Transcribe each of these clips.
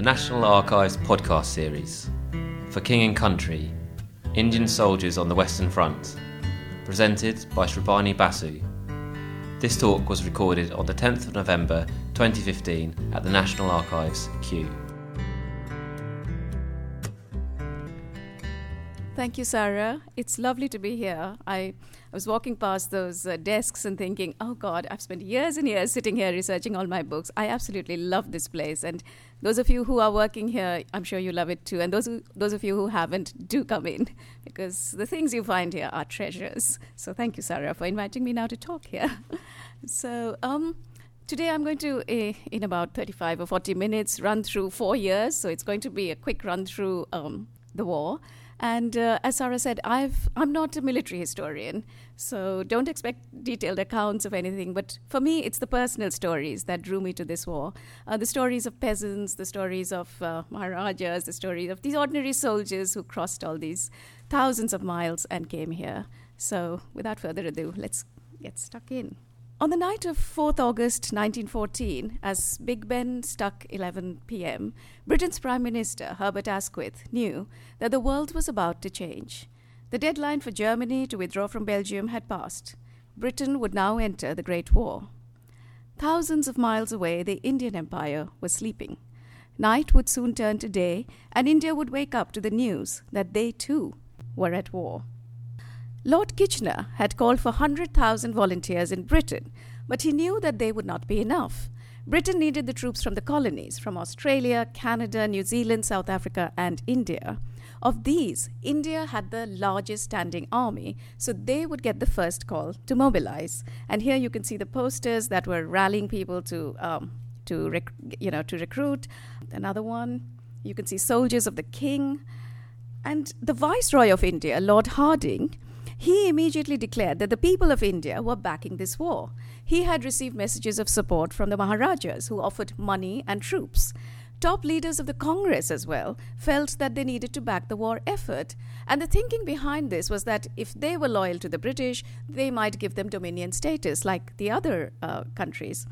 the National Archives podcast series for King and Country Indian Soldiers on the Western Front, presented by Shrabani Basu. This talk was recorded on the 10th of November 2015 at the National Archives, Kew. Thank you, Sarah. It's lovely to be here. I, I was walking past those uh, desks and thinking, oh God, I've spent years and years sitting here researching all my books. I absolutely love this place. And those of you who are working here, I'm sure you love it too. And those, those of you who haven't, do come in because the things you find here are treasures. So thank you, Sarah, for inviting me now to talk here. so, um, Today, I'm going to, uh, in about 35 or 40 minutes, run through four years. So, it's going to be a quick run through um, the war. And uh, as Sarah said, I've, I'm not a military historian, so don't expect detailed accounts of anything. But for me, it's the personal stories that drew me to this war. Uh, the stories of peasants, the stories of uh, Maharajas, the stories of these ordinary soldiers who crossed all these thousands of miles and came here. So without further ado, let's get stuck in. On the night of 4th August 1914, as Big Ben struck 11 pm, Britain's Prime Minister, Herbert Asquith, knew that the world was about to change. The deadline for Germany to withdraw from Belgium had passed. Britain would now enter the Great War. Thousands of miles away, the Indian Empire was sleeping. Night would soon turn to day, and India would wake up to the news that they too were at war. Lord Kitchener had called for 100,000 volunteers in Britain, but he knew that they would not be enough. Britain needed the troops from the colonies, from Australia, Canada, New Zealand, South Africa, and India. Of these, India had the largest standing army, so they would get the first call to mobilize. And here you can see the posters that were rallying people to, um, to rec- you know, to recruit. Another one, you can see soldiers of the king. And the Viceroy of India, Lord Hardinge, he immediately declared that the people of India were backing this war. He had received messages of support from the Maharajas, who offered money and troops. Top leaders of the Congress as well felt that they needed to back the war effort. And the thinking behind this was that if they were loyal to the British, they might give them dominion status like the other uh, countries.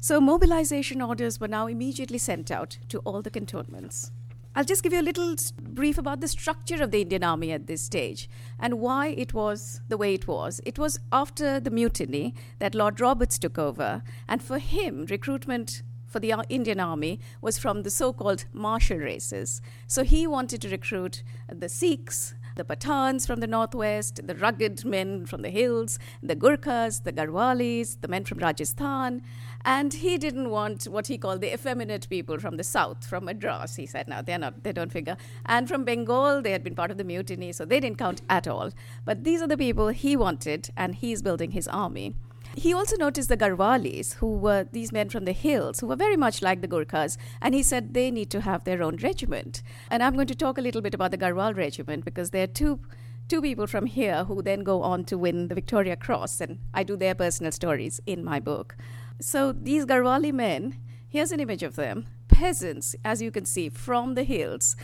So mobilization orders were now immediately sent out to all the cantonments. I'll just give you a little brief about the structure of the Indian Army at this stage and why it was the way it was. It was after the mutiny that Lord Roberts took over, and for him, recruitment for the uh, Indian Army was from the so called martial races. So he wanted to recruit the Sikhs, the Pathans from the northwest, the rugged men from the hills, the Gurkhas, the Garhwalis, the men from Rajasthan. And he didn't want what he called the effeminate people from the south, from Madras. He said, no, they're not, they don't figure. And from Bengal, they had been part of the mutiny, so they didn't count at all. But these are the people he wanted, and he's building his army. He also noticed the Garhwalis, who were these men from the hills, who were very much like the Gurkhas, and he said they need to have their own regiment. And I'm going to talk a little bit about the Garhwal regiment because there are two two people from here who then go on to win the Victoria Cross, and I do their personal stories in my book. So these Garhwali men, here's an image of them, peasants, as you can see, from the hills,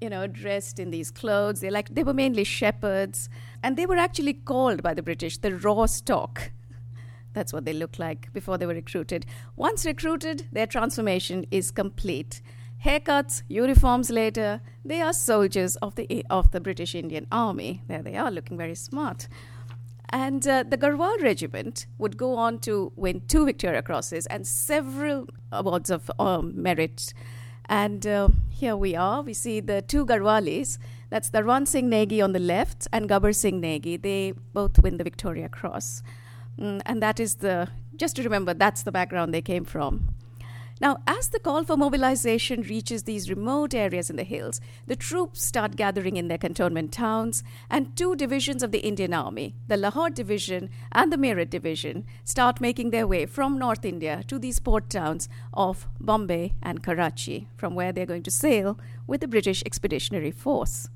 you know, dressed in these clothes. They like they were mainly shepherds, and they were actually called by the British the raw stock. That's what they looked like before they were recruited. Once recruited, their transformation is complete. Haircuts, uniforms later, they are soldiers of the of the British Indian Army. There they are, looking very smart. And uh, the Garhwal Regiment would go on to win two Victoria Crosses and several awards of um, merit. And uh, here we are. We see the two Garhwalis. That's Ran Singh Negi on the left and Gabbar Singh Negi. They both win the Victoria Cross. Mm, and that is the, just to remember, that's the background they came from. Now, as the call for mobilization reaches these remote areas in the hills, the troops start gathering in their cantonment towns, and two divisions of the Indian Army, the Lahore Division and the Meerut Division, start making their way from North India to these port towns of Bombay and Karachi, from where they're going to sail with the British Expeditionary Force.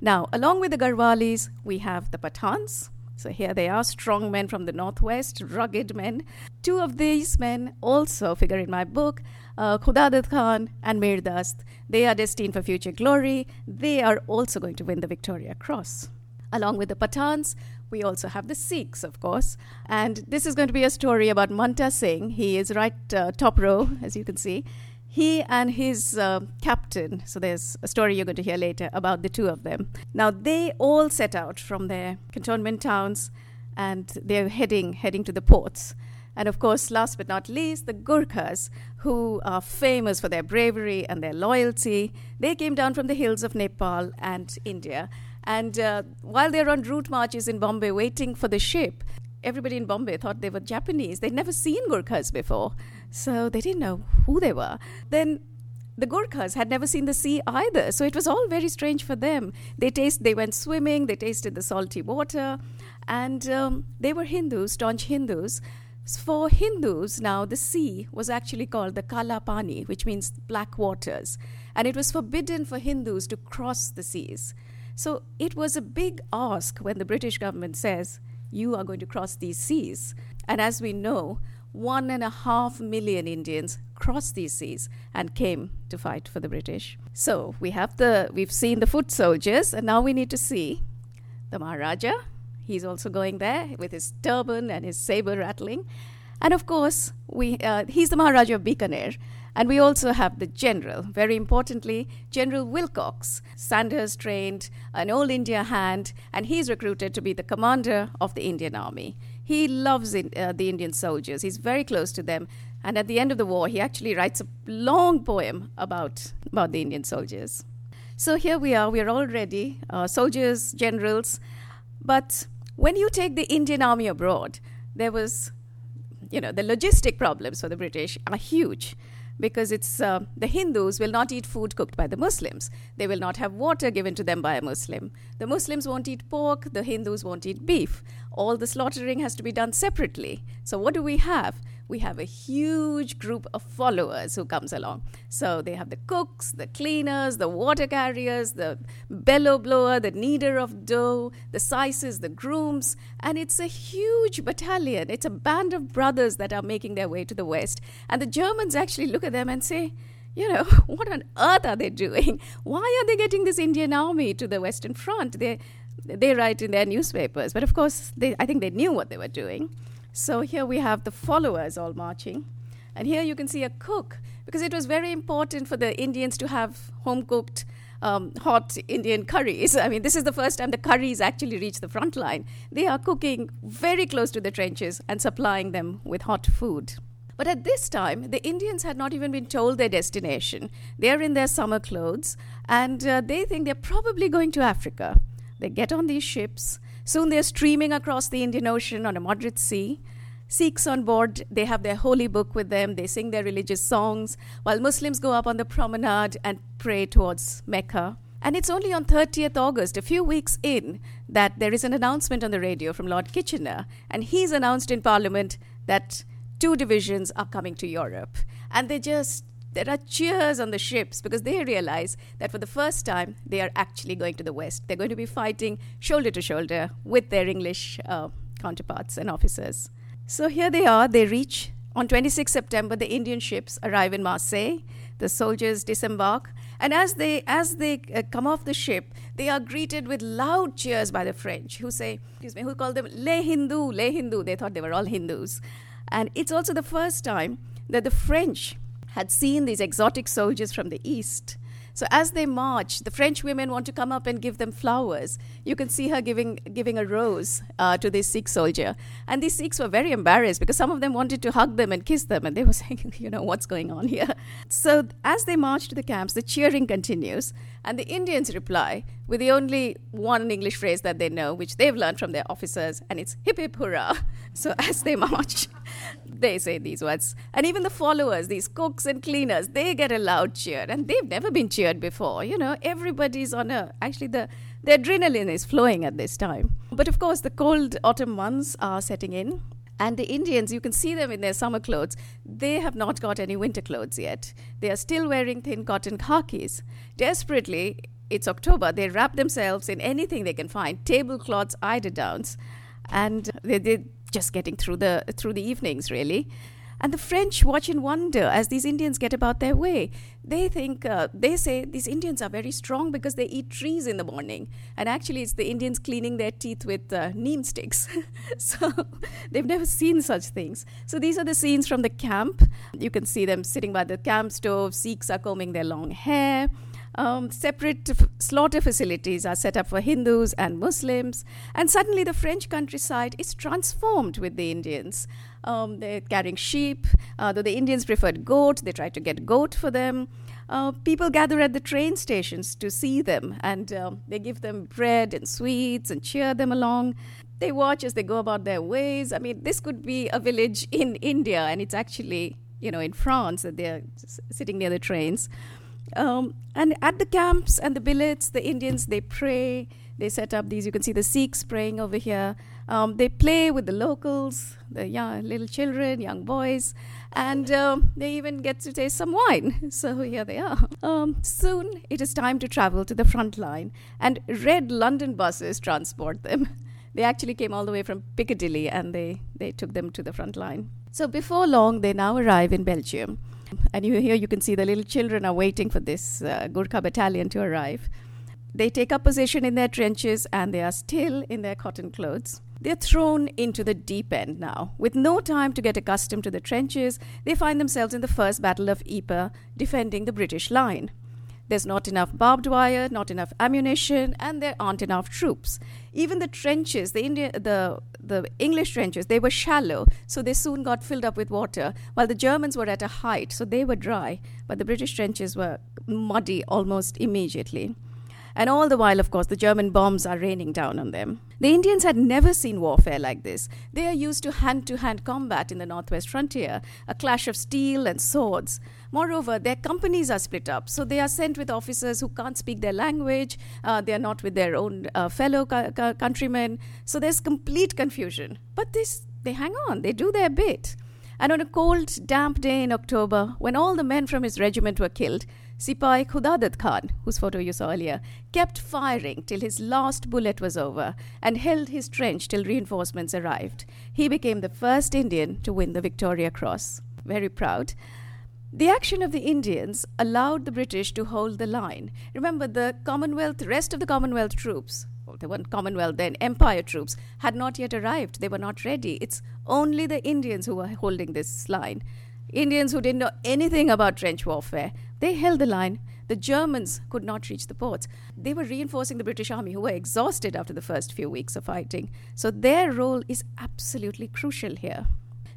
Now, along with the Garhwalis, we have the Pathans, so here they are, strong men from the northwest, rugged men. Two of these men also figure in my book, uh, Khudadat Khan and Mir Dast. They are destined for future glory. They are also going to win the Victoria Cross. Along with the Pathans, we also have the Sikhs, of course. And this is going to be a story about Manta Singh. He is right uh, top row, as you can see. He and his uh, captain, so there's a story you're going to hear later about the two of them. Now, they all set out from their cantonment towns and they're heading, heading to the ports. And of course, last but not least, the Gurkhas, who are famous for their bravery and their loyalty. They came down from the hills of Nepal and India. And uh, while they're on route marches in Bombay waiting for the ship, everybody in Bombay thought they were Japanese. They'd never seen Gurkhas before. So they didn't know who they were. Then the Gurkhas had never seen the sea either, so it was all very strange for them. They taste, they went swimming, they tasted the salty water, and um, they were Hindus, staunch Hindus. For Hindus, now the sea was actually called the Kala Pani, which means black waters, and it was forbidden for Hindus to cross the seas. So it was a big ask when the British government says, You are going to cross these seas. And as we know, one and a half million Indians crossed these seas and came to fight for the British. So we have the we've seen the foot soldiers, and now we need to see the Maharaja. He's also going there with his turban and his saber rattling, and of course we uh, he's the Maharaja of Bikaner. And we also have the general, very importantly, General Willcocks. Sandhurst trained an All India hand, and he's recruited to be the commander of the Indian Army. He loves in, uh, the Indian soldiers, he's very close to them. And at the end of the war, he actually writes a long poem about, about the Indian soldiers. So here we are, we are all ready, uh, soldiers, generals. But when you take the Indian army abroad, there was, you know, the logistic problems for the British are huge because it's uh, the Hindus will not eat food cooked by the Muslims. They will not have water given to them by a Muslim. The Muslims won't eat pork, the Hindus won't eat beef. All the slaughtering has to be done separately. So what do we have? we have a huge group of followers who comes along. So they have the cooks, the cleaners, the water carriers, the bellow blower, the kneader of dough, the saises, the grooms, and it's a huge battalion. It's a band of brothers that are making their way to the west. And the Germans actually look at them and say, you know, what on earth are they doing? Why are they getting this Indian army to the Western Front? They they write in their newspapers, but of course, they, I think they knew what they were doing. So here we have the followers all marching. And here you can see a cook, because it was very important for the Indians to have home cooked um, hot Indian curries. I mean, this is the first time the curries actually reach the front line. They are cooking very close to the trenches and supplying them with hot food. But at this time, the Indians had not even been told their destination. They're in their summer clothes and uh, they think they're probably going to Africa. They get on these ships Soon they're streaming across the Indian Ocean on a moderate sea. Sikhs on board, they have their holy book with them, they sing their religious songs, while Muslims go up on the promenade and pray towards Mecca. And it's only on 30th August, a few weeks in, that there is an announcement on the radio from Lord Kitchener, and he's announced in Parliament that two divisions are coming to Europe. And they just there are cheers on the ships because they realize that for the first time they are actually going to the west. They're going to be fighting shoulder to shoulder with their English uh, counterparts and officers. So here they are. They reach on 26 September. The Indian ships arrive in Marseille. The soldiers disembark, and as they as they uh, come off the ship, they are greeted with loud cheers by the French, who say, excuse me, who call them les Hindu, les Hindu. They thought they were all Hindus, and it's also the first time that the French had seen these exotic soldiers from the east. So as they march, the French women want to come up and give them flowers. You can see her giving giving a rose uh, to this Sikh soldier, and these Sikhs were very embarrassed because some of them wanted to hug them and kiss them, and they were saying, you know, what's going on here? So as they march to the camps, the cheering continues, and the Indians reply with the only one English phrase that they know, which they've learned from their officers, and it's hip hip hurrah. So as they march, they say these words. And even the followers, these cooks and cleaners, they get a loud cheer, and they've never been cheered before. You know, everybody's on a, actually, the, the adrenaline is flowing at this time. But of course, the cold autumn months are setting in. And the Indians, you can see them in their summer clothes. They have not got any winter clothes yet. They are still wearing thin cotton khakis. Desperately, it's October, they wrap themselves in anything they can find tablecloths, eiderdowns, and they, they're just getting through the, through the evenings, really. And the French watch in wonder as these Indians get about their way. They think, uh, they say these Indians are very strong because they eat trees in the morning. And actually, it's the Indians cleaning their teeth with uh, neem sticks. so they've never seen such things. So these are the scenes from the camp. You can see them sitting by the camp stove. Sikhs are combing their long hair. Um, separate f- slaughter facilities are set up for Hindus and Muslims, and suddenly the French countryside is transformed with the Indians. Um, they're carrying sheep. Uh, though the Indians preferred goat, they tried to get goat for them. Uh, people gather at the train stations to see them, and uh, they give them bread and sweets and cheer them along. They watch as they go about their ways. I mean, this could be a village in India, and it's actually, you know, in France that they're sitting near the trains. Um, and at the camps and the billets, the Indians they pray. They set up these. You can see the Sikhs praying over here. Um, they play with the locals, the young little children, young boys, and um, they even get to taste some wine. So here they are. Um, soon it is time to travel to the front line, and red London buses transport them. They actually came all the way from Piccadilly, and they they took them to the front line. So before long, they now arrive in Belgium. And you, here you can see the little children are waiting for this uh, Gurkha battalion to arrive. They take up position in their trenches and they are still in their cotton clothes. They're thrown into the deep end now. With no time to get accustomed to the trenches, they find themselves in the First Battle of Ypres, defending the British line. There's not enough barbed wire, not enough ammunition, and there aren't enough troops. Even the trenches, the, India, the, the English trenches, they were shallow, so they soon got filled up with water, while the Germans were at a height, so they were dry, but the British trenches were muddy almost immediately. And all the while, of course, the German bombs are raining down on them. The Indians had never seen warfare like this. They are used to hand to hand combat in the northwest frontier, a clash of steel and swords. Moreover, their companies are split up, so they are sent with officers who can't speak their language, uh, they are not with their own uh, fellow co- co- countrymen, so there's complete confusion. But this, they hang on, they do their bit. And on a cold, damp day in October, when all the men from his regiment were killed, Sipai Khudadat Khan, whose photo you saw earlier, kept firing till his last bullet was over and held his trench till reinforcements arrived. He became the first Indian to win the Victoria Cross. Very proud. The action of the Indians allowed the British to hold the line. Remember, the Commonwealth, rest of the Commonwealth troops, well, they weren't Commonwealth then, Empire troops, had not yet arrived. They were not ready. It's only the Indians who were holding this line. Indians who didn't know anything about trench warfare. They held the line. The Germans could not reach the ports. They were reinforcing the British army, who were exhausted after the first few weeks of fighting. So their role is absolutely crucial here.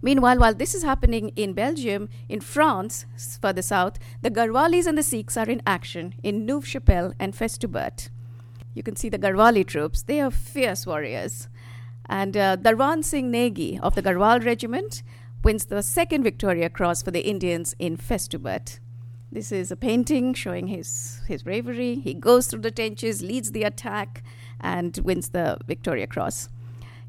Meanwhile, while this is happening in Belgium, in France, further south, the Garhwalis and the Sikhs are in action in Neuve Chapelle and Festubert. You can see the Garhwali troops. They are fierce warriors. And uh, Darwan Singh Negi of the Garhwal regiment wins the second Victoria Cross for the Indians in Festubert. This is a painting showing his, his bravery. He goes through the trenches, leads the attack, and wins the Victoria Cross.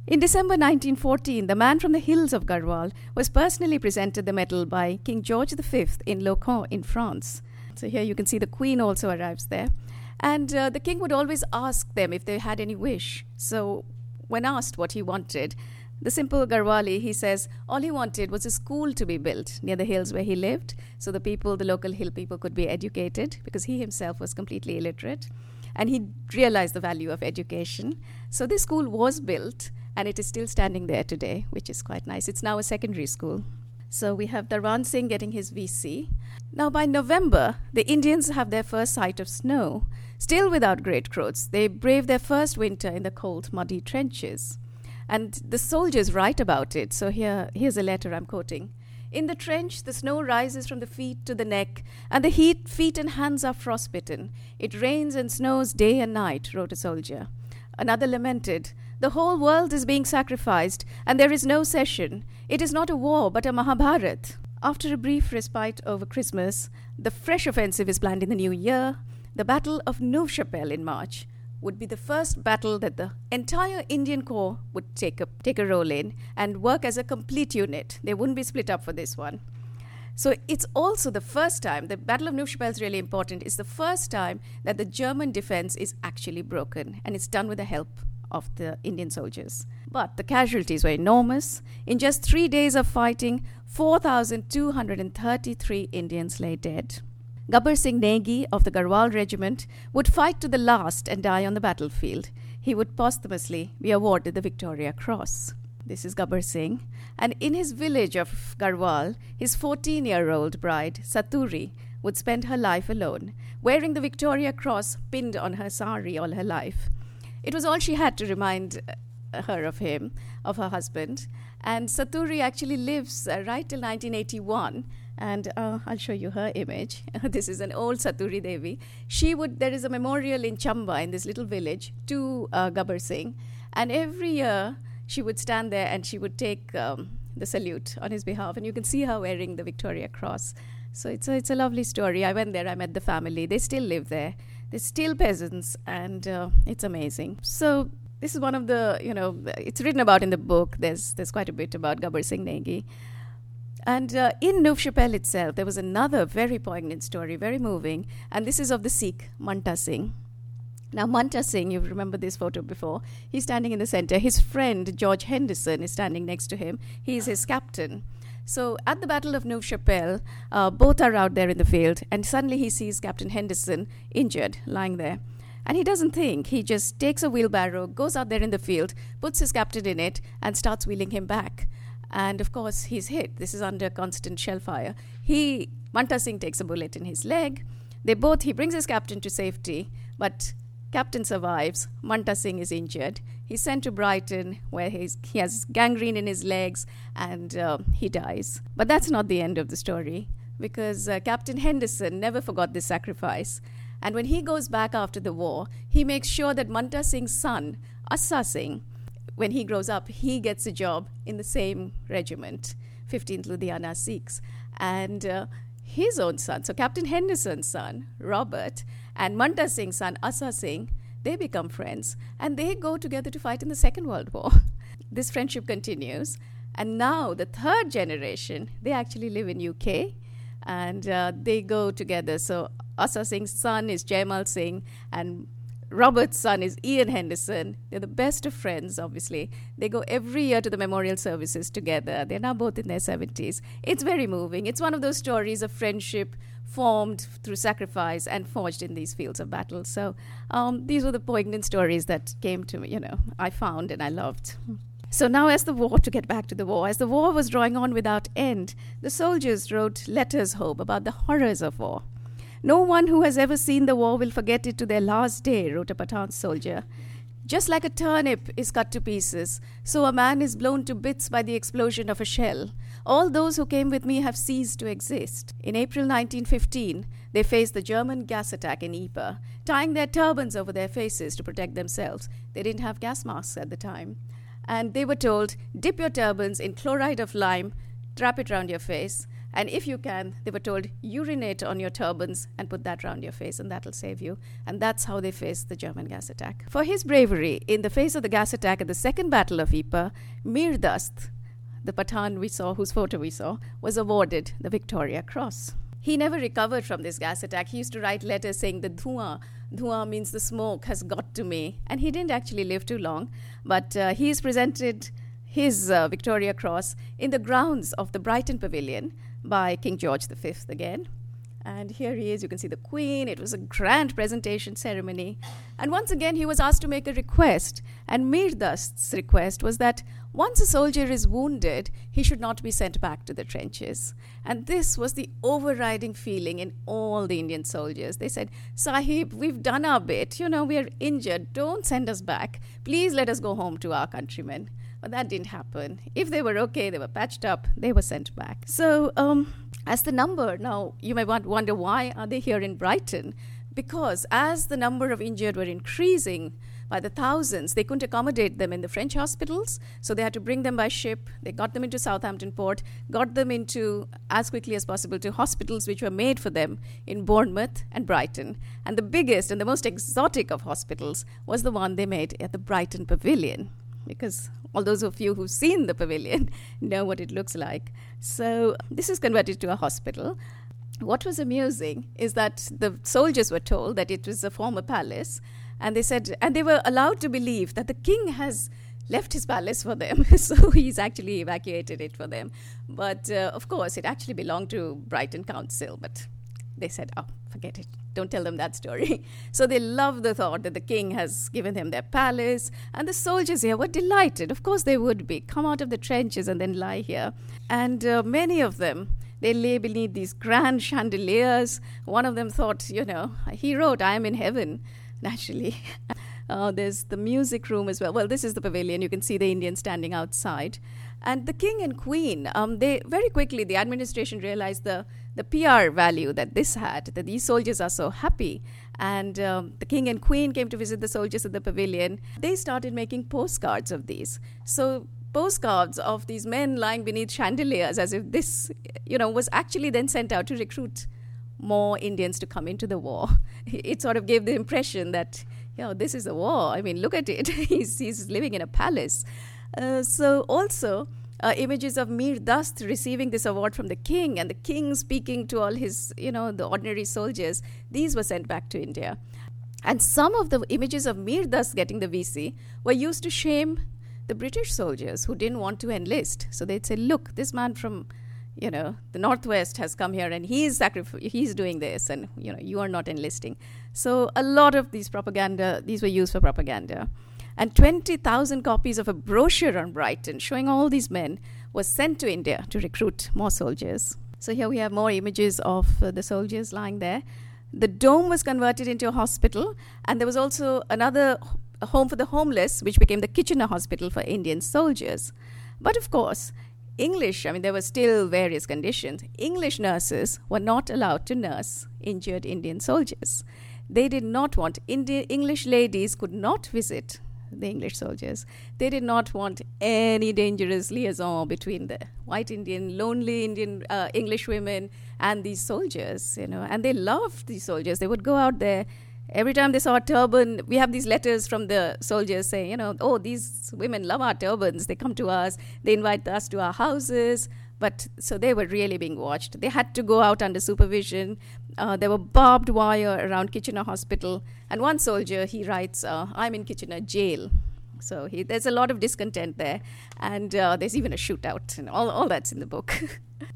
In December 1914, the man from the hills of Garhwal was personally presented the medal by King George V in Locon in France. So here you can see the Queen also arrives there. And uh, the king would always ask them if they had any wish. So when asked what he wanted, the simple Garhwali, he says, all he wanted was a school to be built near the hills where he lived, so the people, the local hill people, could be educated because he himself was completely illiterate. And he realized the value of education. So this school was built, and it is still standing there today, which is quite nice. It's now a secondary school. So we have Darwan Singh getting his VC. Now, by November, the Indians have their first sight of snow. Still without great clothes, they brave their first winter in the cold, muddy trenches. And the soldiers write about it. So here, here's a letter I'm quoting. In the trench, the snow rises from the feet to the neck, and the heat, feet and hands are frostbitten. It rains and snows day and night, wrote a soldier. Another lamented, The whole world is being sacrificed, and there is no session. It is not a war, but a Mahabharat. After a brief respite over Christmas, the fresh offensive is planned in the new year. The Battle of Neuve Chapelle in March would be the first battle that the entire Indian Corps would take a, take a role in and work as a complete unit. They wouldn't be split up for this one. So it's also the first time, the Battle of Neuve Chapelle is really important, it's the first time that the German defense is actually broken, and it's done with the help of the Indian soldiers. But the casualties were enormous. In just three days of fighting, 4,233 Indians lay dead. Gabbar Singh Negi of the Garhwal regiment would fight to the last and die on the battlefield. He would posthumously be awarded the Victoria Cross. This is Gabbar Singh. And in his village of Garhwal, his 14 year old bride, Saturi, would spend her life alone, wearing the Victoria Cross pinned on her sari all her life. It was all she had to remind uh, her of him, of her husband. And Saturi actually lives uh, right till 1981. And uh, I'll show you her image. this is an old Saturi Devi. She would, there is a memorial in Chamba, in this little village, to uh, Singh. And every year, she would stand there and she would take um, the salute on his behalf. And you can see her wearing the Victoria Cross. So it's a, it's a lovely story. I went there, I met the family. They still live there. They're still peasants, and uh, it's amazing. So this is one of the, you know, it's written about in the book. There's, there's quite a bit about Gabbar Singh Negi. And uh, in Neuve Chapelle itself, there was another very poignant story, very moving, and this is of the Sikh Manta Singh. Now, Manta Singh, you remember this photo before, he's standing in the center. His friend, George Henderson, is standing next to him. He's his captain. So at the Battle of Neuve Chapelle, uh, both are out there in the field, and suddenly he sees Captain Henderson injured, lying there. And he doesn't think. He just takes a wheelbarrow, goes out there in the field, puts his captain in it, and starts wheeling him back. And of course, he's hit. This is under constant shell fire. He, Manta Singh, takes a bullet in his leg. They both, he brings his captain to safety, but Captain survives. Manta Singh is injured. He's sent to Brighton, where he's, he has gangrene in his legs and uh, he dies. But that's not the end of the story, because uh, Captain Henderson never forgot this sacrifice. And when he goes back after the war, he makes sure that Manta Singh's son, Asa Singh, when he grows up, he gets a job in the same regiment, 15th Ludhiana Sikhs. And uh, his own son, so Captain Henderson's son, Robert, and Manta Singh's son, Asa Singh, they become friends and they go together to fight in the Second World War. this friendship continues. And now the third generation, they actually live in UK and uh, they go together. So Asa Singh's son is Jaimal Singh and Robert's son is Ian Henderson. They're the best of friends, obviously. They go every year to the memorial services together. They're now both in their 70s. It's very moving. It's one of those stories of friendship formed through sacrifice and forged in these fields of battle. So um, these were the poignant stories that came to me, you know, I found and I loved. So now, as the war, to get back to the war, as the war was drawing on without end, the soldiers wrote letters home about the horrors of war. No one who has ever seen the war will forget it to their last day, wrote a Pathan soldier. Just like a turnip is cut to pieces, so a man is blown to bits by the explosion of a shell. All those who came with me have ceased to exist. In April 1915, they faced the German gas attack in Ypres, tying their turbans over their faces to protect themselves. They didn't have gas masks at the time. And they were told, dip your turbans in chloride of lime, wrap it round your face, and if you can, they were told, urinate on your turbans and put that round your face, and that'll save you. And that's how they faced the German gas attack. For his bravery in the face of the gas attack at the Second Battle of Ypres, Mir Dast, the Pathan we saw, whose photo we saw, was awarded the Victoria Cross. He never recovered from this gas attack. He used to write letters saying the dhua, dhua means the smoke has got to me. And he didn't actually live too long, but uh, he is presented his uh, Victoria Cross in the grounds of the Brighton Pavilion by King George V again. And here he is, you can see the Queen. It was a grand presentation ceremony. And once again, he was asked to make a request. And Mir Dast's request was that once a soldier is wounded, he should not be sent back to the trenches. And this was the overriding feeling in all the Indian soldiers. They said, Sahib, we've done our bit. You know, we are injured. Don't send us back. Please let us go home to our countrymen. But that didn't happen. If they were okay, they were patched up, they were sent back. So, um, as the number, now you may wonder why are they here in Brighton? Because as the number of injured were increasing, by the thousands. They couldn't accommodate them in the French hospitals, so they had to bring them by ship. They got them into Southampton port, got them into, as quickly as possible, to hospitals which were made for them in Bournemouth and Brighton. And the biggest and the most exotic of hospitals was the one they made at the Brighton Pavilion, because all those of you who've seen the pavilion know what it looks like. So this is converted to a hospital. What was amusing is that the soldiers were told that it was a former palace, and they said, and they were allowed to believe that the king has left his palace for them. so he's actually evacuated it for them. But uh, of course, it actually belonged to Brighton Council. But they said, oh, forget it. Don't tell them that story. so they love the thought that the king has given them their palace. And the soldiers here were delighted. Of course, they would be. Come out of the trenches and then lie here. And uh, many of them, they lay beneath these grand chandeliers. One of them thought, you know, he wrote, I am in heaven, naturally. Uh, there's the music room as well. Well, this is the pavilion. You can see the Indians standing outside. And the king and queen, um, they very quickly, the administration realized the, the PR value that this had, that these soldiers are so happy. And um, the king and queen came to visit the soldiers at the pavilion. They started making postcards of these. So postcards of these men lying beneath chandeliers as if this, you know, was actually then sent out to recruit more Indians to come into the war. It sort of gave the impression that you know, this is a war. I mean, look at it. he's, he's living in a palace. Uh, so, also, uh, images of Mir Dast receiving this award from the king and the king speaking to all his, you know, the ordinary soldiers, these were sent back to India. And some of the images of Mir Dast getting the VC were used to shame the British soldiers who didn't want to enlist. So they'd say, look, this man from you know the northwest has come here and he's sacrif- he's doing this and you know you are not enlisting so a lot of these propaganda these were used for propaganda and 20,000 copies of a brochure on Brighton showing all these men was sent to India to recruit more soldiers so here we have more images of uh, the soldiers lying there the dome was converted into a hospital and there was also another home for the homeless which became the Kitchener Hospital for Indian soldiers but of course English, I mean, there were still various conditions. English nurses were not allowed to nurse injured Indian soldiers. They did not want, Indi- English ladies could not visit the English soldiers. They did not want any dangerous liaison between the white Indian, lonely Indian uh, English women and these soldiers, you know. And they loved these soldiers. They would go out there every time they saw a turban, we have these letters from the soldiers saying, you know, oh, these women love our turbans. They come to us, they invite us to our houses. But so they were really being watched. They had to go out under supervision. Uh, there were barbed wire around Kitchener Hospital. And one soldier, he writes, uh, I'm in Kitchener jail. So he, there's a lot of discontent there. And uh, there's even a shootout, and all, all that's in the book.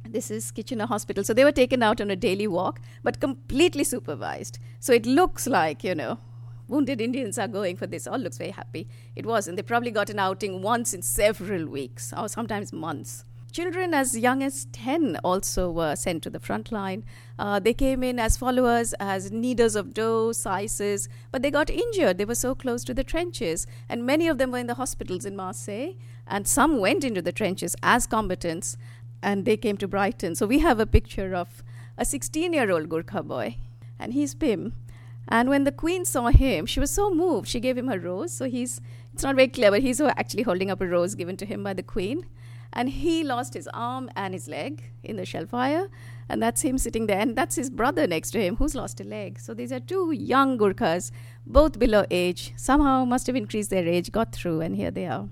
This is Kitchener Hospital. So they were taken out on a daily walk, but completely supervised. So it looks like, you know, wounded Indians are going for this. All looks very happy. It wasn't. They probably got an outing once in several weeks, or sometimes months. Children as young as 10 also were sent to the front line. Uh, they came in as followers, as kneaders of dough, saises, but they got injured. They were so close to the trenches, and many of them were in the hospitals in Marseille, and some went into the trenches as combatants and they came to Brighton. So we have a picture of a 16 year old Gurkha boy, and he's Pim. And when the queen saw him, she was so moved. She gave him a rose. So he's, it's not very clever. He's actually holding up a rose given to him by the queen. And he lost his arm and his leg in the shell fire. And that's him sitting there. And that's his brother next to him who's lost a leg. So these are two young Gurkhas, both below age. Somehow must have increased their age, got through, and here they are.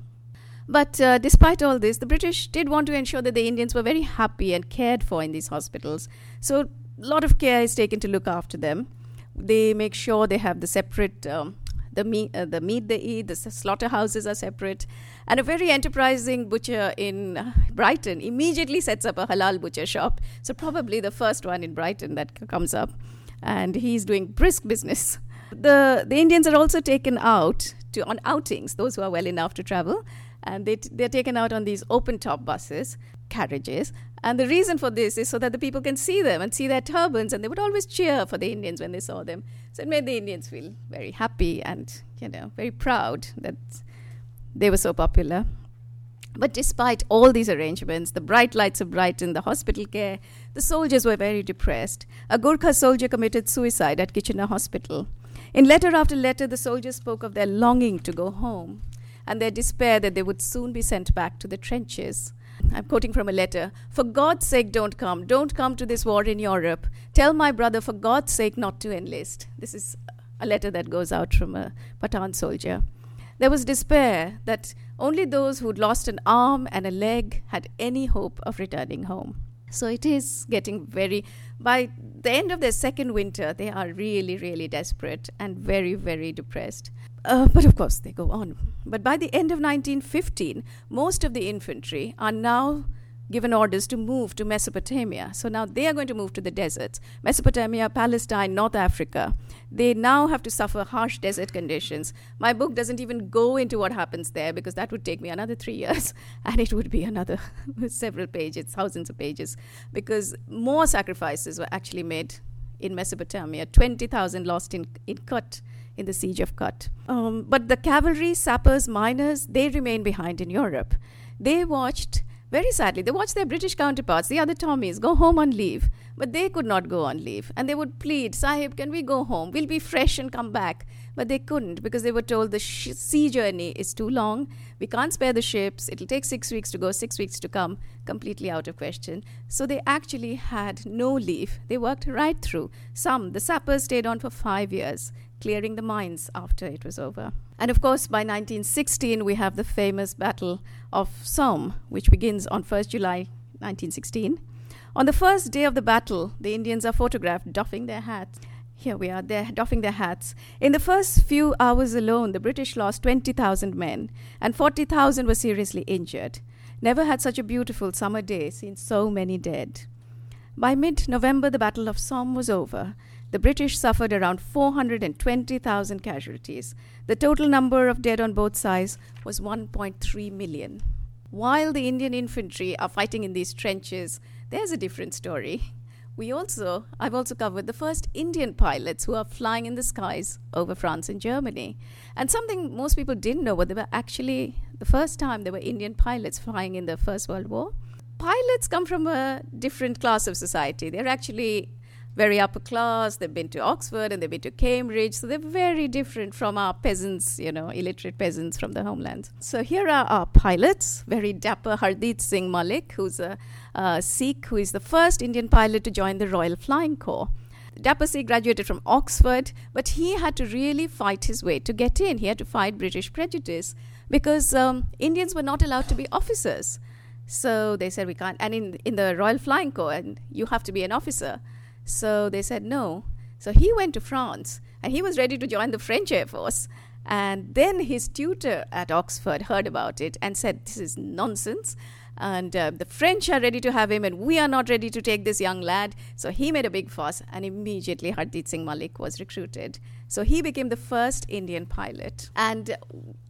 But uh, despite all this, the British did want to ensure that the Indians were very happy and cared for in these hospitals. So a lot of care is taken to look after them. They make sure they have the separate. Um, the meat, uh, the meat they eat, the slaughterhouses are separate. And a very enterprising butcher in Brighton immediately sets up a halal butcher shop. So, probably the first one in Brighton that comes up. And he's doing brisk business. The, the Indians are also taken out to, on outings, those who are well enough to travel and they t- they're taken out on these open top buses carriages and the reason for this is so that the people can see them and see their turbans and they would always cheer for the indians when they saw them so it made the indians feel very happy and you know very proud that they were so popular but despite all these arrangements, the bright lights of Brighton, the hospital care, the soldiers were very depressed. A Gurkha soldier committed suicide at Kitchener Hospital. In letter after letter, the soldiers spoke of their longing to go home and their despair that they would soon be sent back to the trenches. I'm quoting from a letter For God's sake, don't come. Don't come to this war in Europe. Tell my brother, for God's sake, not to enlist. This is a letter that goes out from a Pathan soldier. There was despair that only those who'd lost an arm and a leg had any hope of returning home. So it is getting very, by the end of their second winter, they are really, really desperate and very, very depressed. Uh, but of course, they go on. But by the end of 1915, most of the infantry are now given orders to move to Mesopotamia. So now they are going to move to the deserts Mesopotamia, Palestine, North Africa. They now have to suffer harsh desert conditions. My book doesn't even go into what happens there because that would take me another three years and it would be another several pages, thousands of pages, because more sacrifices were actually made in Mesopotamia 20,000 lost in, in Kut in the siege of Kut. Um, but the cavalry, sappers, miners, they remained behind in Europe. They watched very sadly, they watched their British counterparts, the other Tommies, go home on leave, but they could not go on leave. And they would plead, Sahib, can we go home? We'll be fresh and come back. But they couldn't because they were told the sh- sea journey is too long. We can't spare the ships. It'll take six weeks to go, six weeks to come. Completely out of question. So they actually had no leave. They worked right through. Some, the sappers, stayed on for five years, clearing the mines after it was over. And of course, by 1916, we have the famous Battle of Somme, which begins on 1st July 1916. On the first day of the battle, the Indians are photographed doffing their hats. Here we are, they're doffing their hats. In the first few hours alone, the British lost 20,000 men, and 40,000 were seriously injured. Never had such a beautiful summer day seen so many dead. By mid November, the Battle of Somme was over, the British suffered around 420,000 casualties. The total number of dead on both sides was 1.3 million. While the Indian infantry are fighting in these trenches, there's a different story. We also, I've also covered the first Indian pilots who are flying in the skies over France and Germany. And something most people didn't know, but they were actually the first time there were Indian pilots flying in the First World War. Pilots come from a different class of society. They're actually very upper class. They've been to Oxford and they've been to Cambridge. So they're very different from our peasants, you know, illiterate peasants from the homeland. So here are our pilots. Very dapper Hardit Singh Malik, who's a, a Sikh, who is the first Indian pilot to join the Royal Flying Corps. Dapper Singh graduated from Oxford, but he had to really fight his way to get in. He had to fight British prejudice because um, Indians were not allowed to be officers. So they said we can't. And in in the Royal Flying Corps, and you have to be an officer. So they said no. So he went to France and he was ready to join the French Air Force. And then his tutor at Oxford heard about it and said, This is nonsense and uh, the French are ready to have him, and we are not ready to take this young lad. So he made a big fuss, and immediately Hardit Singh Malik was recruited. So he became the first Indian pilot, and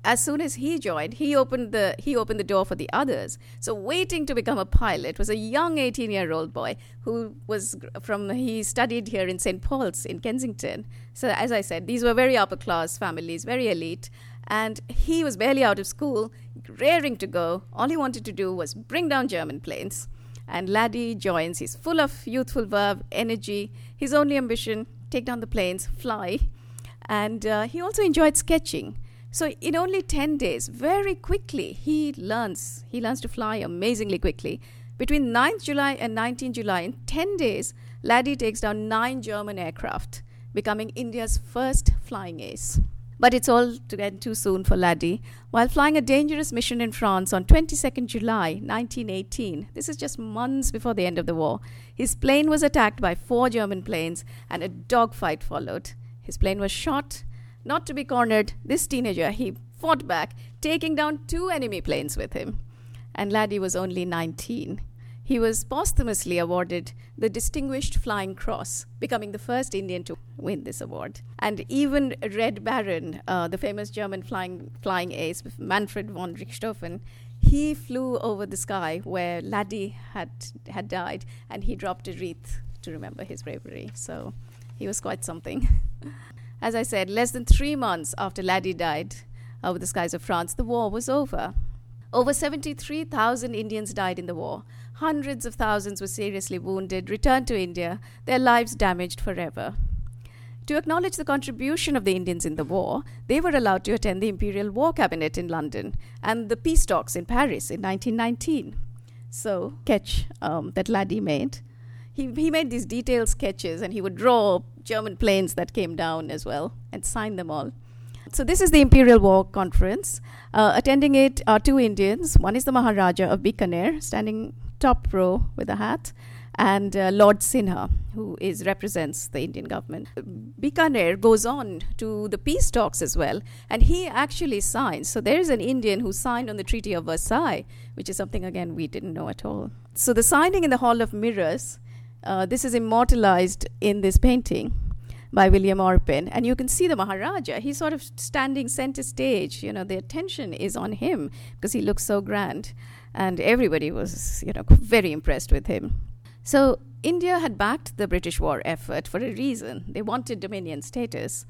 as soon as he joined, he opened the he opened the door for the others. So waiting to become a pilot was a young 18-year-old boy who was from he studied here in St Paul's in Kensington. So as I said, these were very upper class families, very elite, and he was barely out of school, raring to go. All he wanted to do was bring down German planes. And Laddie joins. He's full of youthful verve, energy. His only ambition take down the planes, fly. And uh, he also enjoyed sketching. So in only 10 days, very quickly, he learns. He learns to fly amazingly quickly. Between 9th July and 19th July, in 10 days, Laddie takes down nine German aircraft, becoming India's first flying ace. But it's all again too soon for Laddie. While flying a dangerous mission in France on 22nd July 1918, this is just months before the end of the war, his plane was attacked by four German planes and a dogfight followed. His plane was shot. Not to be cornered, this teenager, he fought back, taking down two enemy planes with him. And Laddie was only 19. He was posthumously awarded the Distinguished Flying Cross, becoming the first Indian to win this award. And even Red Baron, uh, the famous German flying, flying ace, Manfred von Richthofen, he flew over the sky where Laddie had, had died, and he dropped a wreath to remember his bravery. So he was quite something. As I said, less than three months after Laddie died over the skies of France, the war was over. Over 73,000 Indians died in the war. Hundreds of thousands were seriously wounded, returned to India, their lives damaged forever. To acknowledge the contribution of the Indians in the war, they were allowed to attend the Imperial War Cabinet in London and the peace talks in Paris in 1919. So, sketch um, that Laddie made. He, he made these detailed sketches and he would draw German planes that came down as well and sign them all. So, this is the Imperial War Conference. Uh, attending it are two Indians. One is the Maharaja of Bikaner, standing top row with a hat, and uh, Lord Sinha, who is represents the Indian government. Bikaner goes on to the peace talks as well, and he actually signs. So there is an Indian who signed on the Treaty of Versailles, which is something again we didn't know at all. So the signing in the Hall of Mirrors, uh, this is immortalized in this painting by William Orpen. And you can see the Maharaja. He's sort of standing center stage. You know, the attention is on him because he looks so grand. And everybody was, you know, very impressed with him. So India had backed the British war effort for a reason. They wanted dominion status.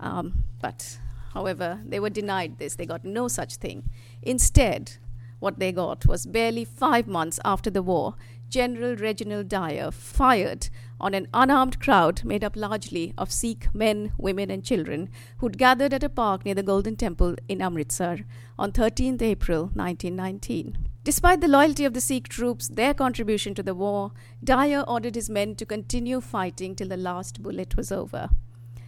Um, but, however, they were denied this. They got no such thing. Instead, what they got was barely five months after the war, General Reginald Dyer fired on an unarmed crowd made up largely of Sikh men, women, and children who'd gathered at a park near the Golden Temple in Amritsar on 13th April 1919. Despite the loyalty of the Sikh troops, their contribution to the war, Dyer ordered his men to continue fighting till the last bullet was over.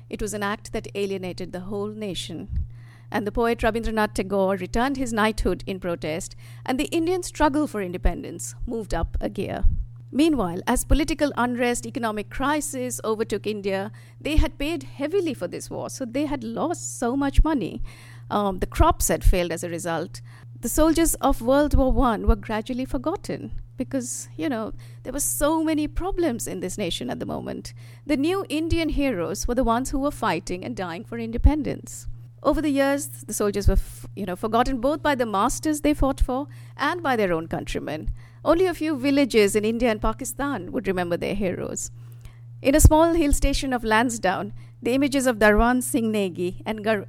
It was an act that alienated the whole nation. And the poet Rabindranath Tagore returned his knighthood in protest, and the Indian struggle for independence moved up a gear. Meanwhile, as political unrest, economic crisis overtook India, they had paid heavily for this war, so they had lost so much money. Um, the crops had failed as a result. The soldiers of World War One were gradually forgotten because, you know, there were so many problems in this nation at the moment. The new Indian heroes were the ones who were fighting and dying for independence. Over the years, the soldiers were, f- you know, forgotten both by the masters they fought for and by their own countrymen. Only a few villages in India and Pakistan would remember their heroes. In a small hill station of Lansdowne, the images of Darwan Singh Negi and Gar-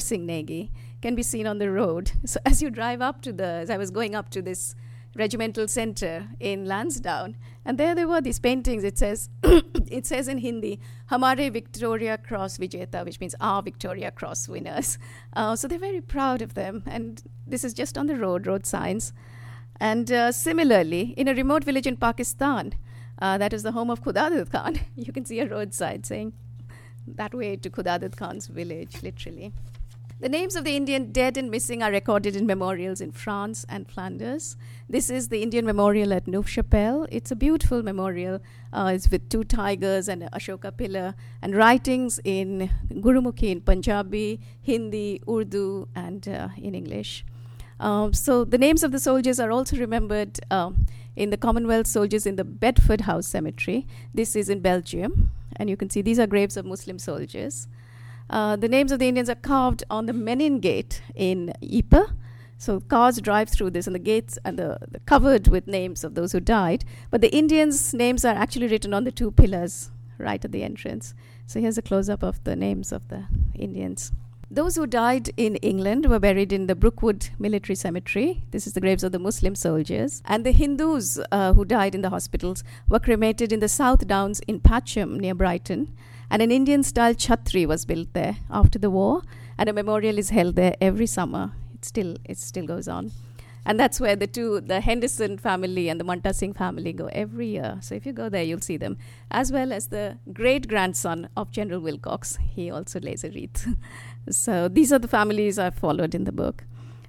Singh Negi can be seen on the road. So as you drive up to the, as I was going up to this regimental center in Lansdowne, and there there were these paintings. It says, it says in Hindi, "Hamare Victoria Cross Vijeta," which means our Victoria Cross winners. Uh, so they're very proud of them, and this is just on the road, road signs. And uh, similarly, in a remote village in Pakistan, uh, that is the home of Khudadat Khan, you can see a roadside saying that way to Khudadat Khan's village, literally. The names of the Indian dead and missing are recorded in memorials in France and Flanders. This is the Indian memorial at Neuve Chapelle. It's a beautiful memorial. Uh, it's with two tigers and an Ashoka pillar, and writings in Gurumukhi in Punjabi, Hindi, Urdu, and uh, in English. Um, so the names of the soldiers are also remembered um, in the Commonwealth soldiers in the Bedford House Cemetery. This is in Belgium, and you can see these are graves of Muslim soldiers. Uh, the names of the Indians are carved on the Menin Gate in Ypres. So cars drive through this, and the gates and the, the covered with names of those who died. But the Indians' names are actually written on the two pillars right at the entrance. So here's a close up of the names of the Indians. Those who died in England were buried in the Brookwood Military Cemetery. This is the graves of the Muslim soldiers. And the Hindus uh, who died in the hospitals were cremated in the South Downs in Patcham near Brighton. And an Indian style chhatri was built there after the war, and a memorial is held there every summer. It still, it still goes on. And that's where the two, the Henderson family and the Manta Singh family go every year. So if you go there, you'll see them. As well as the great grandson of General Willcocks. He also lays a wreath. so these are the families I've followed in the book.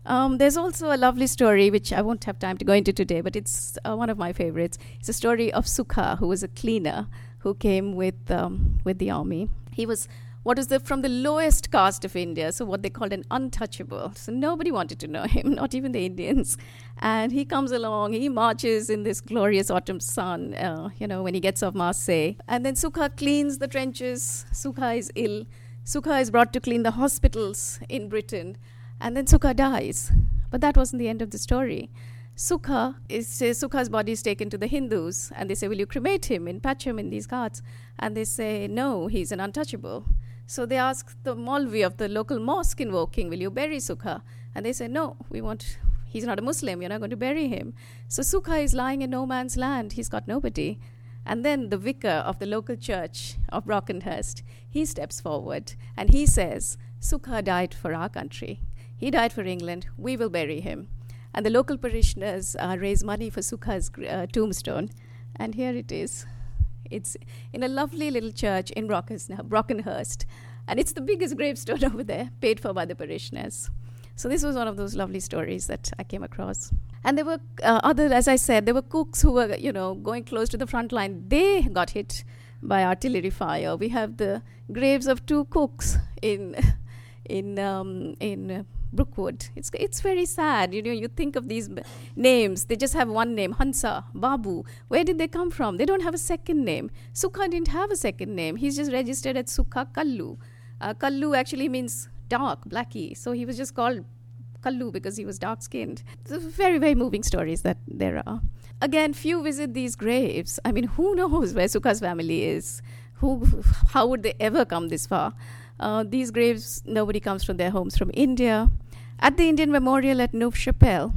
Um, there's also a lovely story, which I won't have time to go into today, but it's uh, one of my favorites. It's a story of Sukha, who was a cleaner who came with, um, with the army. He was what is the from the lowest caste of India, so what they called an untouchable. So nobody wanted to know him, not even the Indians. And he comes along, he marches in this glorious autumn sun, uh, you know, when he gets off Marseille. And then Sukha cleans the trenches. Sukha is ill. Sukha is brought to clean the hospitals in Britain. And then Sukha dies. But that wasn't the end of the story. Sukha is Sukha's body is taken to the Hindus, and they say, "Will you cremate him in Patcham in these ghats?" And they say, "No, he's an untouchable." So they ask the Maulvi of the local mosque in Woking, Will you bury Sukha? And they say, No, we want, he's not a Muslim, you're not going to bury him. So Sukha is lying in no man's land, he's got nobody. And then the vicar of the local church of Brockenhurst, he steps forward and he says, Sukha died for our country. He died for England. We will bury him. And the local parishioners uh, raise money for Sukha's uh, tombstone. And here it is. It's in a lovely little church in Brockenhurst, and it's the biggest gravestone over there, paid for by the parishioners. So this was one of those lovely stories that I came across. And there were uh, other, as I said, there were cooks who were, you know, going close to the front line. They got hit by artillery fire. We have the graves of two cooks in in um, in Brookwood. It's it's very sad. You know, you think of these names. They just have one name, Hansa, Babu. Where did they come from? They don't have a second name. Sukha didn't have a second name. He's just registered as Sukha Kallu. Uh, Kallu actually means dark, blackie. So he was just called Kallu because he was dark skinned. Very, very moving stories that there are. Again, few visit these graves. I mean, who knows where Sukha's family is? Who, how would they ever come this far? Uh, these graves, nobody comes from their homes from India. At the Indian Memorial at Neuve Chapelle,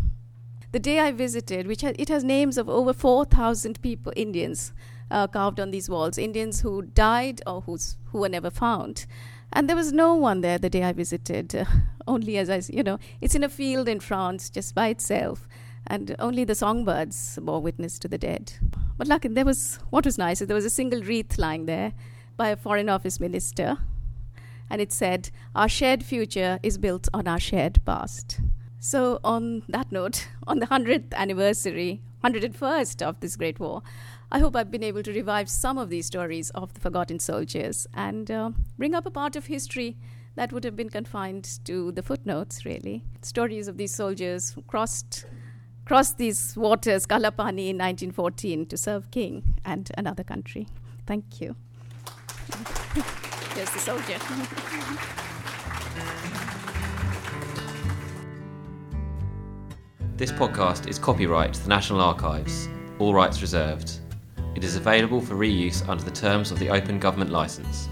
the day I visited, which has, it has names of over 4,000 people, Indians, uh, carved on these walls, Indians who died or who's, who were never found. And there was no one there the day I visited, uh, only as I, you know, it's in a field in France just by itself, and only the songbirds bore witness to the dead. But luckily, there was, what was nice, there was a single wreath lying there by a Foreign Office minister, and it said, Our shared future is built on our shared past. So, on that note, on the 100th anniversary, 101st of this great war, I hope I've been able to revive some of these stories of the forgotten soldiers and uh, bring up a part of history that would have been confined to the footnotes, really. Stories of these soldiers who crossed, crossed these waters, Kalapani, in 1914 to serve king and another country. Thank you. The soldier. this podcast is copyright the National Archives, all rights reserved. It is available for reuse under the terms of the Open Government Licence.